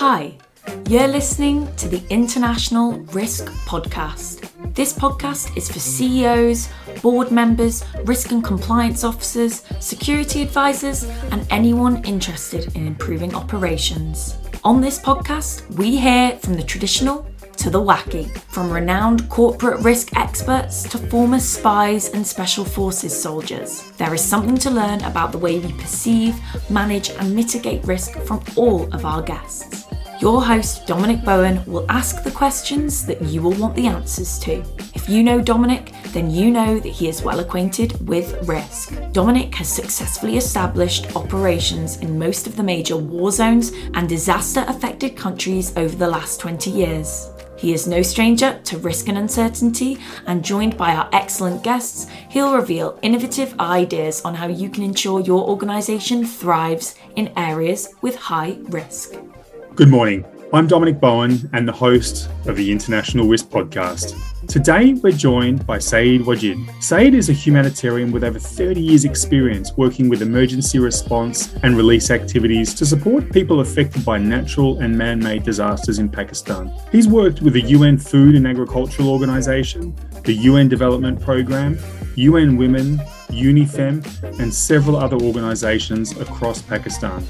Hi, you're listening to the International Risk Podcast. This podcast is for CEOs, board members, risk and compliance officers, security advisors, and anyone interested in improving operations. On this podcast, we hear from the traditional to the wacky, from renowned corporate risk experts to former spies and special forces soldiers. There is something to learn about the way we perceive, manage, and mitigate risk from all of our guests. Your host, Dominic Bowen, will ask the questions that you will want the answers to. If you know Dominic, then you know that he is well acquainted with risk. Dominic has successfully established operations in most of the major war zones and disaster affected countries over the last 20 years. He is no stranger to risk and uncertainty, and joined by our excellent guests, he'll reveal innovative ideas on how you can ensure your organisation thrives in areas with high risk. Good morning. I'm Dominic Bowen and the host of the International Risk Podcast. Today, we're joined by Syed Wajid. Syed is a humanitarian with over 30 years' experience working with emergency response and release activities to support people affected by natural and man made disasters in Pakistan. He's worked with the UN Food and Agricultural Organization, the UN Development Programme, UN Women, UNIFEM, and several other organizations across Pakistan.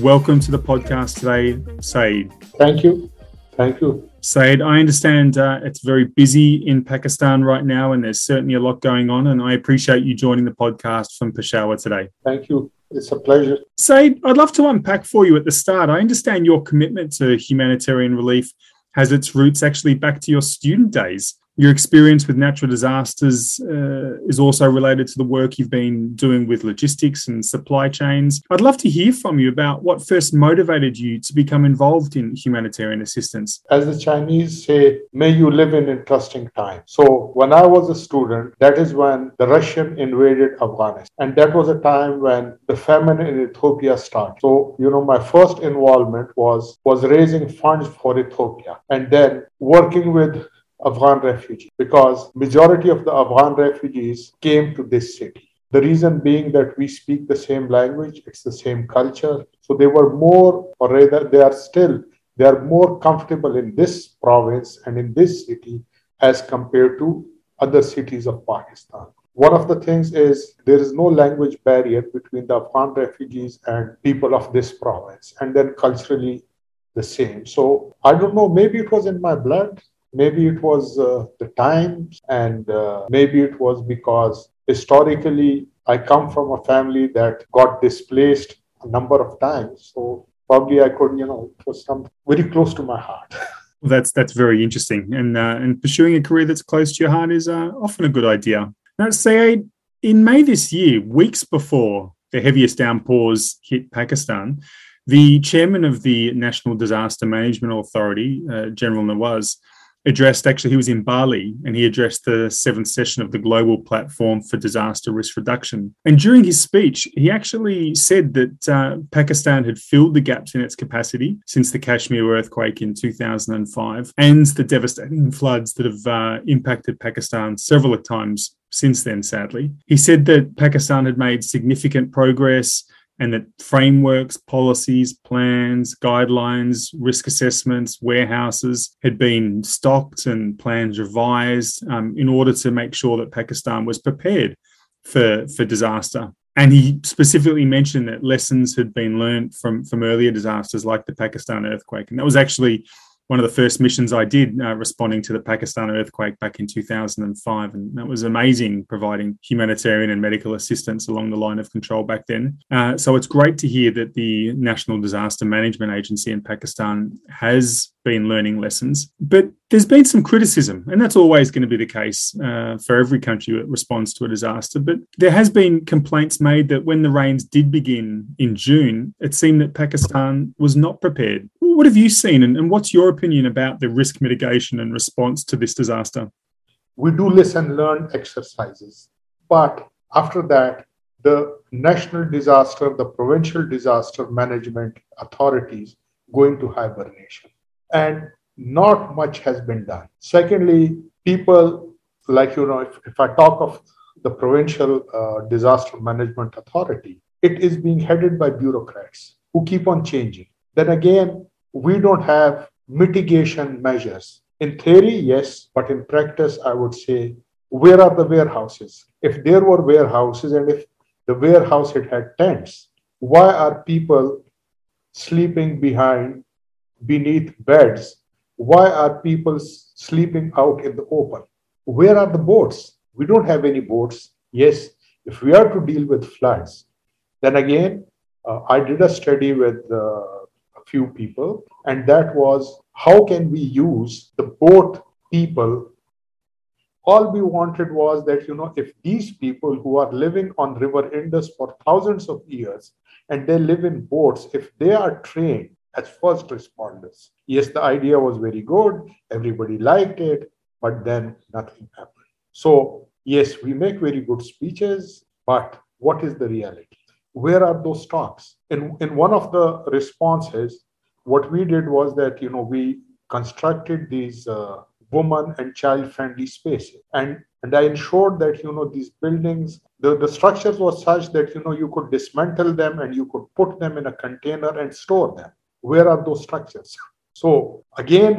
Welcome to the podcast today, Syed. Thank you. Thank you. Syed, I understand uh, it's very busy in Pakistan right now, and there's certainly a lot going on. And I appreciate you joining the podcast from Peshawar today. Thank you. It's a pleasure. Syed, I'd love to unpack for you at the start. I understand your commitment to humanitarian relief has its roots actually back to your student days your experience with natural disasters uh, is also related to the work you've been doing with logistics and supply chains. I'd love to hear from you about what first motivated you to become involved in humanitarian assistance. As the Chinese say, may you live in interesting times. So, when I was a student, that is when the Russian invaded Afghanistan. And that was a time when the famine in Ethiopia started. So, you know, my first involvement was, was raising funds for Ethiopia and then working with Afghan refugees because majority of the Afghan refugees came to this city. The reason being that we speak the same language, it's the same culture. So they were more, or rather, they are still, they are more comfortable in this province and in this city as compared to other cities of Pakistan. One of the things is there is no language barrier between the Afghan refugees and people of this province, and then culturally the same. So I don't know, maybe it was in my blood Maybe it was uh, the times, and uh, maybe it was because historically I come from a family that got displaced a number of times. So probably I could, you know, it was some very close to my heart. That's that's very interesting, and uh, and pursuing a career that's close to your heart is uh, often a good idea. Now, say in May this year, weeks before the heaviest downpours hit Pakistan, the chairman of the National Disaster Management Authority, uh, General Nawaz, addressed actually he was in bali and he addressed the seventh session of the global platform for disaster risk reduction. And during his speech he actually said that uh, pakistan had filled the gaps in its capacity since the kashmir earthquake in 2005 and the devastating floods that have uh, impacted pakistan several times since then sadly. He said that pakistan had made significant progress and that frameworks, policies, plans, guidelines, risk assessments, warehouses had been stocked and plans revised um, in order to make sure that Pakistan was prepared for, for disaster. And he specifically mentioned that lessons had been learned from, from earlier disasters like the Pakistan earthquake. And that was actually one of the first missions I did uh, responding to the Pakistan earthquake back in 2005. And that was amazing, providing humanitarian and medical assistance along the line of control back then. Uh, so it's great to hear that the National Disaster Management Agency in Pakistan has been learning lessons. But there's been some criticism, and that's always going to be the case uh, for every country that responds to a disaster. But there has been complaints made that when the rains did begin in June, it seemed that Pakistan was not prepared. What have you seen, and, and what's your opinion about the risk mitigation and response to this disaster? We do listen, learn exercises, but after that, the national disaster, the provincial disaster management authorities go into hibernation and not much has been done. Secondly, people like, you know, if, if I talk of the provincial uh, disaster management authority, it is being headed by bureaucrats who keep on changing. Then again, we don't have mitigation measures. In theory, yes, but in practice, I would say, where are the warehouses? If there were warehouses and if the warehouse had had tents, why are people sleeping behind, beneath beds? Why are people sleeping out in the open? Where are the boats? We don't have any boats. Yes, if we are to deal with floods, then again, uh, I did a study with uh, a few people, and that was how can we use the boat people all we wanted was that you know if these people who are living on river indus for thousands of years and they live in boats if they are trained as first responders. Yes the idea was very good. Everybody liked it but then nothing happened. So yes we make very good speeches but what is the reality? Where are those talks? In in one of the responses what we did was that you know we constructed these uh, woman and child friendly spaces. And and i ensured that you know these buildings the, the structures were such that you know you could dismantle them and you could put them in a container and store them where are those structures so again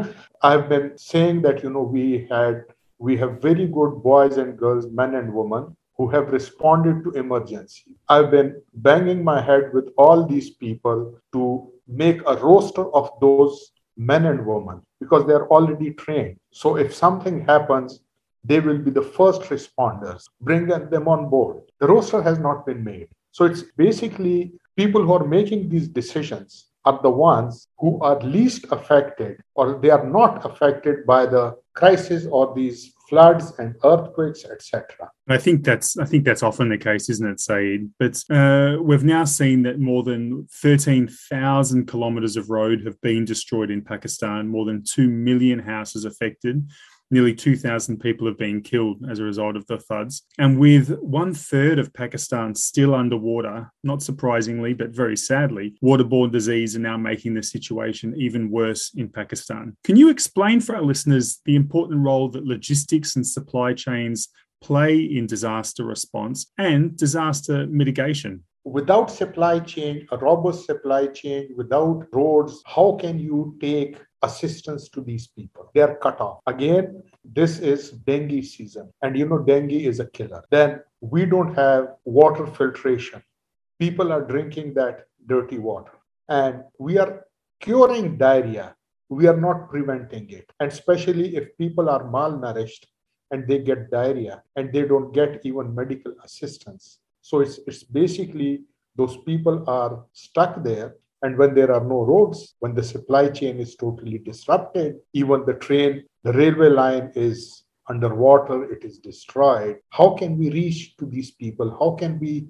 i've been saying that you know we had we have very good boys and girls men and women who have responded to emergency i've been banging my head with all these people to make a roster of those men and women because they're already trained. So if something happens, they will be the first responders. Bring them on board. The roster has not been made. So it's basically people who are making these decisions are the ones who are least affected or they are not affected by the crisis or these floods and earthquakes, etc. I think that's I think that's often the case, isn't it, Syed? But uh, we've now seen that more than thirteen thousand kilometres of road have been destroyed in Pakistan, more than two million houses affected, Nearly 2,000 people have been killed as a result of the floods. And with one third of Pakistan still underwater, not surprisingly, but very sadly, waterborne disease are now making the situation even worse in Pakistan. Can you explain for our listeners the important role that logistics and supply chains play in disaster response and disaster mitigation? Without supply chain, a robust supply chain, without roads, how can you take assistance to these people. They are cut off. Again, this is dengue season, and you know, dengue is a killer. Then we don't have water filtration. People are drinking that dirty water, and we are curing diarrhea. We are not preventing it. And especially if people are malnourished and they get diarrhea and they don't get even medical assistance. So it's, it's basically those people are stuck there and when there are no roads, when the supply chain is totally disrupted, even the train, the railway line is underwater, it is destroyed. How can we reach to these people? How can we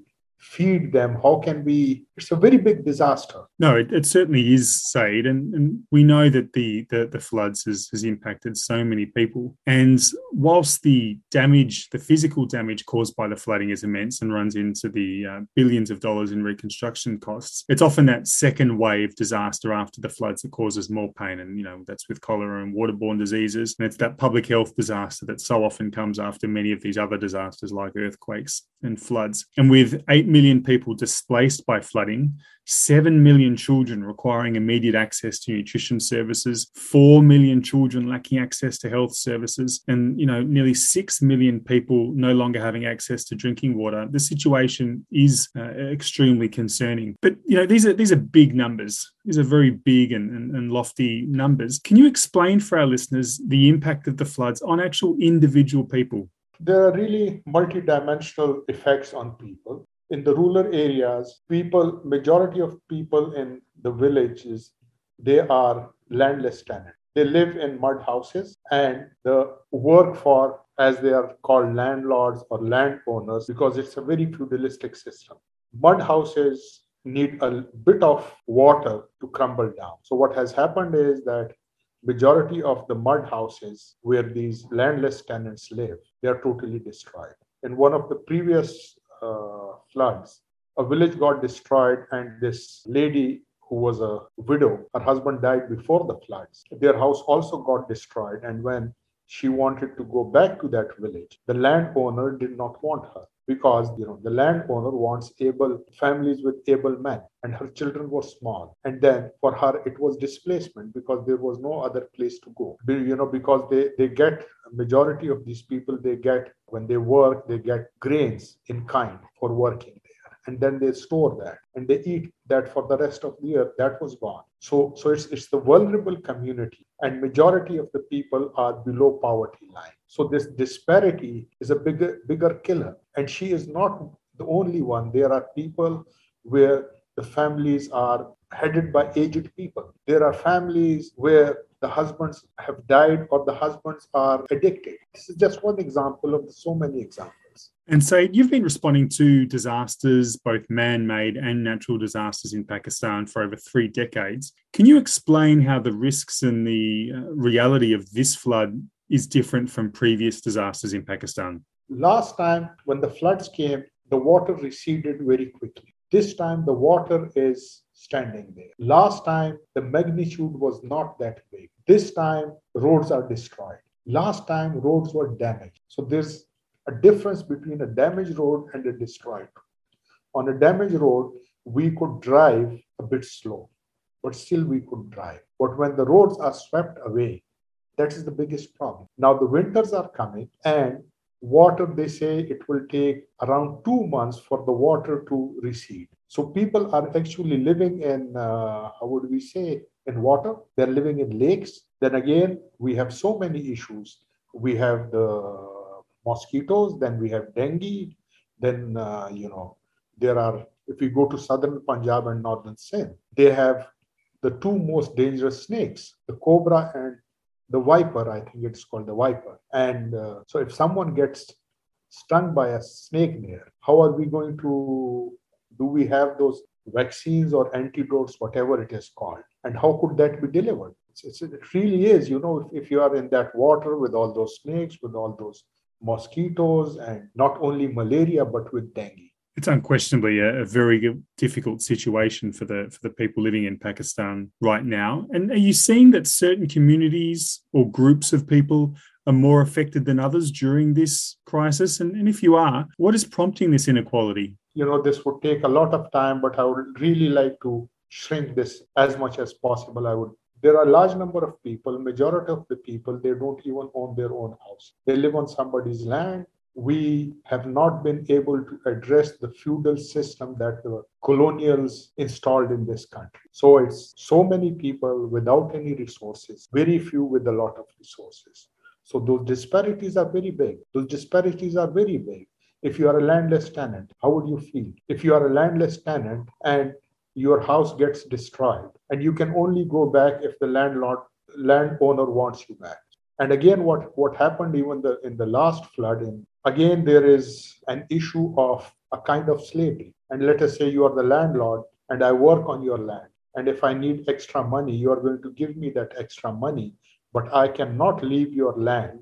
feed them? How can we? It's a very big disaster. No, it, it certainly is, Syed, and, and we know that the, the, the floods has, has impacted so many people. And whilst the damage, the physical damage caused by the flooding is immense and runs into the uh, billions of dollars in reconstruction costs, it's often that second wave disaster after the floods that causes more pain. And, you know, that's with cholera and waterborne diseases. And it's that public health disaster that so often comes after many of these other disasters like earthquakes and floods. And with 8 million people displaced by flooding, 7 million children requiring immediate access to nutrition services, 4 million children lacking access to health services, and you know, nearly 6 million people no longer having access to drinking water. The situation is uh, extremely concerning. But you know, these are these are big numbers. These are very big and, and, and lofty numbers. Can you explain for our listeners the impact of the floods on actual individual people? There are really multidimensional effects on people in the rural areas, people, majority of people in the villages, they are landless tenants. They live in mud houses and the work for, as they are called, landlords or landowners, because it's a very feudalistic system. Mud houses need a bit of water to crumble down. So what has happened is that majority of the mud houses where these landless tenants live, they are totally destroyed. In one of the previous Uh, floods. A village got destroyed, and this lady who was a widow, her husband died before the floods. Their house also got destroyed, and when she wanted to go back to that village, the landowner did not want her. Because you know the landowner wants able families with able men and her children were small. And then for her it was displacement because there was no other place to go. You know because they they get majority of these people they get when they work they get grains in kind for working there. and then they store that and they eat that for the rest of the year that was gone. So so it's it's the vulnerable community and majority of the people are below poverty line so this disparity is a bigger bigger killer. And she is not the only one. There are people where the families are headed by aged people. There are families where the husbands have died or the husbands are addicted. This is just one example of so many examples. And so you've been responding to disasters, both man made and natural disasters in Pakistan for over three decades. Can you explain how the risks and the uh, reality of this flood is different from previous disasters in Pakistan? Last time, when the floods came, the water receded very quickly. This time, the water is standing there. Last time, the magnitude was not that big. This time, roads are destroyed. Last time, roads were damaged. So there's a difference between a damaged road and a destroyed road. On a damaged road, we could drive a bit slow, but still we could drive. But when the roads are swept away, that is the biggest problem. Now the winters are coming, and water, they say it will take around two months for the water to recede. So people are actually living in, uh, how would we say, in water. They're living in lakes. Then again, we have so many issues. We have the mosquitoes, then we have dengue, then, uh, you know, there are, if we go to southern Punjab and northern Sindh, they have the two most dangerous snakes, the cobra and the viper, I think it's called the viper. And uh, so if someone gets stung by a snake there, how are we going to, do we have those vaccines or antidotes, whatever it is called? And how could that be delivered? It's, it's, it really is, you know, if, if you are in that water with all those snakes, with all those mosquitoes and not only malaria but with dengue it's unquestionably a, a, very difficult situation for the for the people living in Pakistan right now. And are you seeing that certain communities or groups of people are more affected than others during this crisis? And, and if you are, what is prompting this inequality? You know, this would take a lot of time, but I would really like to shrink this as much as possible. I would there are a large number of people majority of the people they don't even own their own house they live on somebody's land we have not been able to address the feudal system that the colonials installed in this country. So it's so many people without any resources, very few with a lot of resources. So those disparities are very big. Those disparities are very big. If you are a landless tenant, how would you feel? If you are a landless tenant and your house gets destroyed and you can only go back if the landlord landowner wants you back and again what what happened even the in the last flood in again there is an issue of a kind of slavery. And let us say you are the landlord and i work on your land. And if i need extra money you are going to give me that extra money. But i cannot leave your land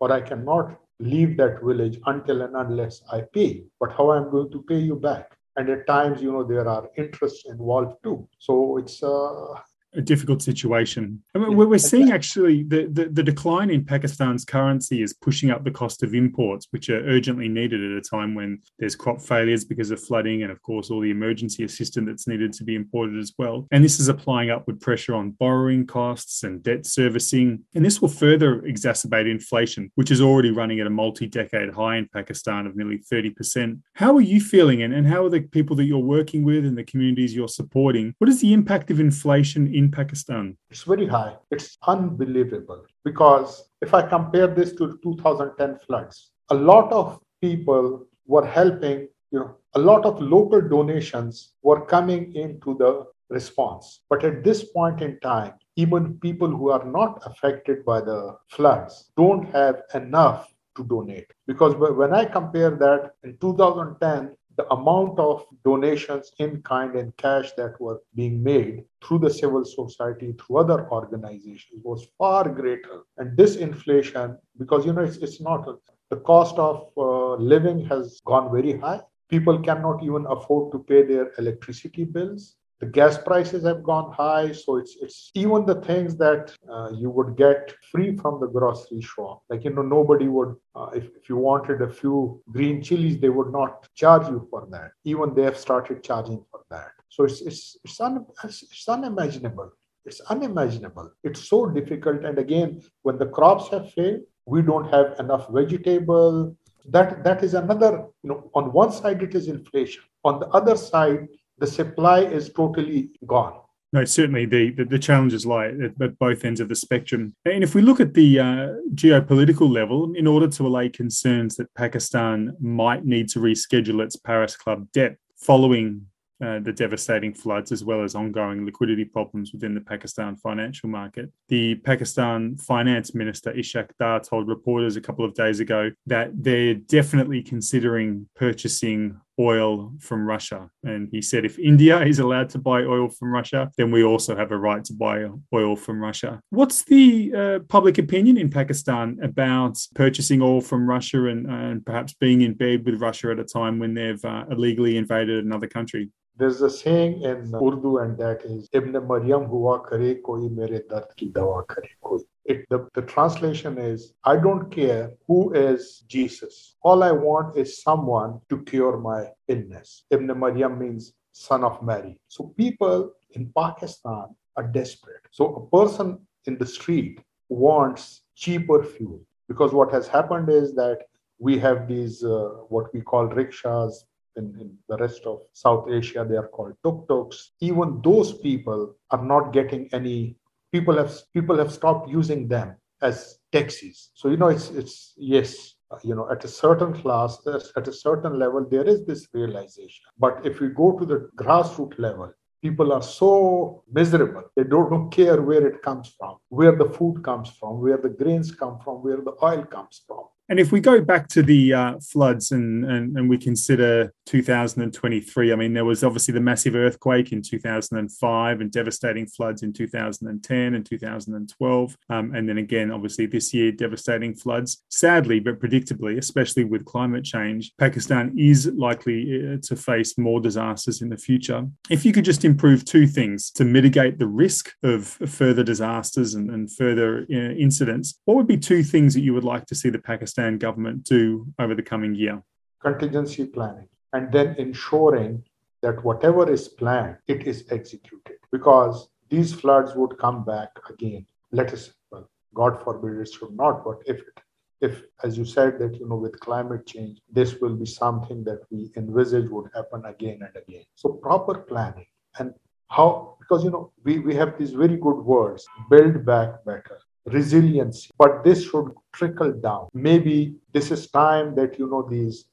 or i cannot leave that village until and unless i pay. But how i'm going to pay you back? And at times you know there are interests involved too. So it's uh, a difficult situation. I mean, we're seeing actually the, the, the, decline in Pakistan's currency is pushing up the cost of imports, which are urgently needed at a time when there's crop failures because of flooding and, of course, all the emergency assistance that's needed to be imported as well. And this is applying upward pressure on borrowing costs and debt servicing. And this will further exacerbate inflation, which is already running at a multi decade high in Pakistan of nearly 30%. How are you feeling and, and how are the people that you're working with and the communities you're supporting? What is the impact of inflation in Pakistan? It's very high. It's unbelievable because if I compare this to 2010 floods, a lot of people were helping, you know, a lot of local donations were coming into the response. But at this point in time, even people who are not affected by the floods don't have enough to donate. Because when I compare that in 2010, the amount of donations in kind and cash that were being made through the civil society, through other organizations, was far greater. And this inflation, because you know, it's, it's not the cost of uh, living has gone very high. People cannot even afford to pay their electricity bills. The gas prices have gone high so it's it's even the things that uh, you would get free from the grocery shop. Like you know nobody would uh, if, if you wanted a few green chilies they would not charge you for that. Even they have started charging for that. So it's it's it's, un, it's unimaginable. It's unimaginable. It's so difficult. And again when the crops have failed we don't have enough vegetable. That that is another you know on one side it is inflation. On the other side the supply is totally gone. No, certainly the, the, the, challenges lie at, at, both ends of the spectrum. And if we look at the uh, geopolitical level, in order to allay concerns that Pakistan might need to reschedule its Paris Club debt following uh, the devastating floods, as well as ongoing liquidity problems within the Pakistan financial market. The Pakistan finance minister, Ishaq Dar, told reporters a couple of days ago that they're definitely considering purchasing oil from Russia. And he said if India is allowed to buy oil from Russia, then we also have a right to buy oil from Russia. What's the uh, public opinion in Pakistan about purchasing oil from Russia and, and, perhaps being in bed with Russia at a time when they've uh, illegally invaded another country? There's a saying in Urdu, and that is Ibn Maryam hua kare koi mere dard ki dawa kare koi. It, the, the translation is I don't care who is Jesus. All I want is someone to cure my illness. Ibn Maryam means son of Mary. So people in Pakistan are desperate. So a person in the street wants cheaper fuel because what has happened is that we have these uh, what we call rickshaws in, in the rest of South Asia, they are called tuk-tuks. Even those people are not getting any. People have people have stopped using them as taxis. So you know, it's it's yes, you know, at a certain class, at a certain level, there is this realization. But if we go to the grassroots level, people are so miserable. They don't, don't care where it comes from, where the food comes from, where the grains come from, where the oil comes from. And if we go back to the uh, floods and, and, and we consider 2023, I mean, there was obviously the massive earthquake in 2005 and devastating floods in 2010 and 2012. Um, and then again, obviously, this year, devastating floods. Sadly, but predictably, especially with climate change, Pakistan is likely uh, to face more disasters in the future. If you could just improve two things to mitigate the risk of further disasters and, and further uh, incidents, what would be two things that you would like to see the Pakistan Pakistan government do over the coming year? Contingency planning and then ensuring that whatever is planned, it is executed because these floods would come back again. Let us, well, God forbid it should not, but if it if as you said that you know with climate change this will be something that we envisage would happen again and again so proper planning and how because you know we, we have these very good words build back better resiliency but this should trickle down maybe this is time that you know these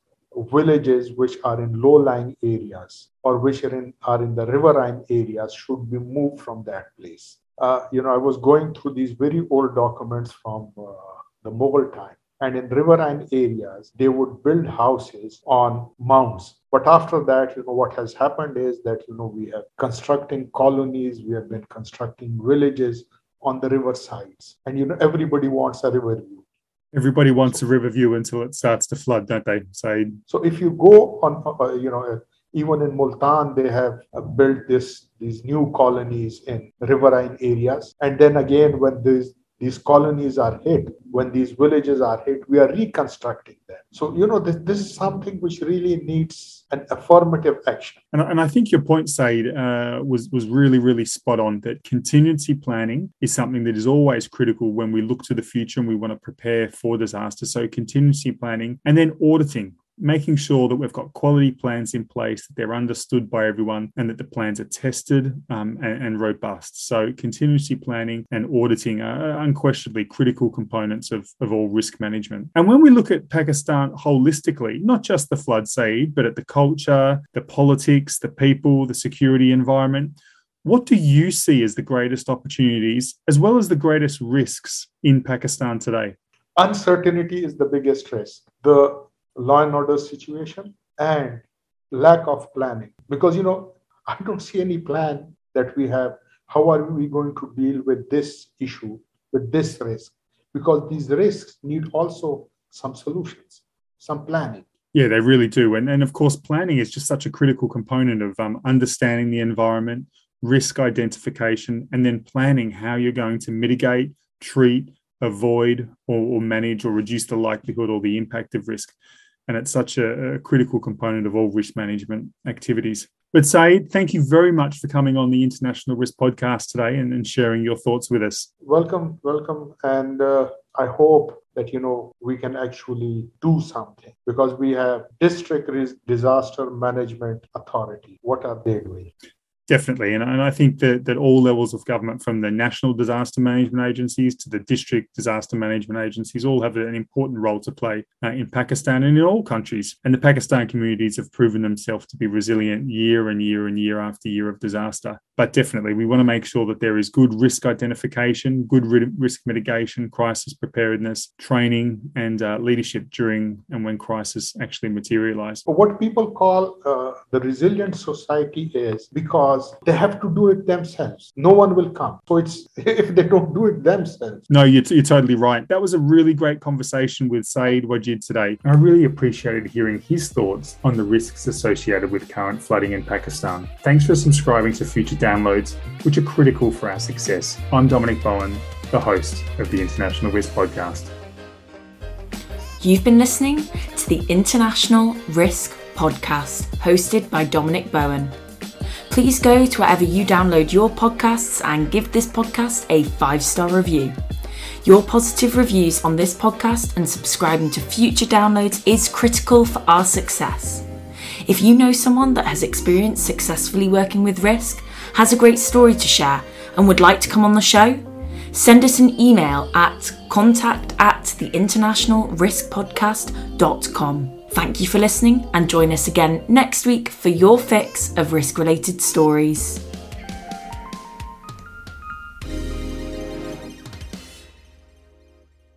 villages which are in low-lying areas or which are in are in the riverine areas should be moved from that place uh, you know i was going through these very old documents from uh, the mughal time and in riverine areas they would build houses on mounds but after that you know what has happened is that you know we have constructing colonies we have been constructing villages on the river sides. And you know, everybody wants a river view. Everybody wants a river view until it starts to flood, don't they? So, so if you go on, uh, you know, uh, even in Multan, they have uh, built this these new colonies in riverine areas. And then again, when these these colonies are hit, when these villages are hit, we are reconstructing them. So, you know, this, this is something which really needs an affirmative action. And, and I think your point, Syed, uh, was, was really, really spot on that contingency planning is something that is always critical when we look to the future and we want to prepare for disaster. So, contingency planning and then auditing making sure that we've got quality plans in place, that they're understood by everyone, and that the plans are tested um, and, and, robust. So, contingency planning and auditing are unquestionably critical components of, of all risk management. And when we look at Pakistan holistically, not just the flood, Syed, but at the culture, the politics, the people, the security environment, what do you see as the greatest opportunities as well as the greatest risks in Pakistan today? Uncertainty is the biggest risk. The law and order situation and lack of planning because you know i don't see any plan that we have how are we going to deal with this issue with this risk because these risks need also some solutions some planning Yeah, they really do. And, and of course, planning is just such a critical component of um, understanding the environment, risk identification, and then planning how you're going to mitigate, treat, avoid, or, or manage or reduce the likelihood or the impact of risk. And it's such a, a critical component of all risk management activities. But Syed, thank you very much for coming on the International Risk Podcast today and, and sharing your thoughts with us. Welcome, welcome. And uh, I hope that you know we can actually do something because we have district disaster management authority what are they doing Definitely. And, and I think that, that all levels of government, from the national disaster management agencies to the district disaster management agencies, all have an important role to play uh, in Pakistan and in all countries. And the Pakistan communities have proven themselves to be resilient year and year and year after year of disaster. But definitely, we want to make sure that there is good risk identification, good risk mitigation, crisis preparedness, training, and uh, leadership during and when crisis actually materialize. What people call uh, the resilient society is because they have to do it themselves. No one will come. So it's if they don't do it themselves. No, you're, you're totally right. That was a really great conversation with Syed Wajid today. I really appreciated hearing his thoughts on the risks associated with current flooding in Pakistan. Thanks for subscribing to future downloads, which are critical for our success. I'm Dominic Bowen, the host of the International Risk Podcast. You've been listening to the International Risk Podcast, hosted by Dominic Bowen please go to wherever you download your podcasts and give this podcast a five star review. Your positive reviews on this podcast and subscribing to future downloads is critical for our success. If you know someone that has experienced successfully working with risk, has a great story to share, and would like to come on the show, send us an email at contact at theinternationalriskpodcast.com. Thank you for listening and join us again next week for your fix of risk related stories.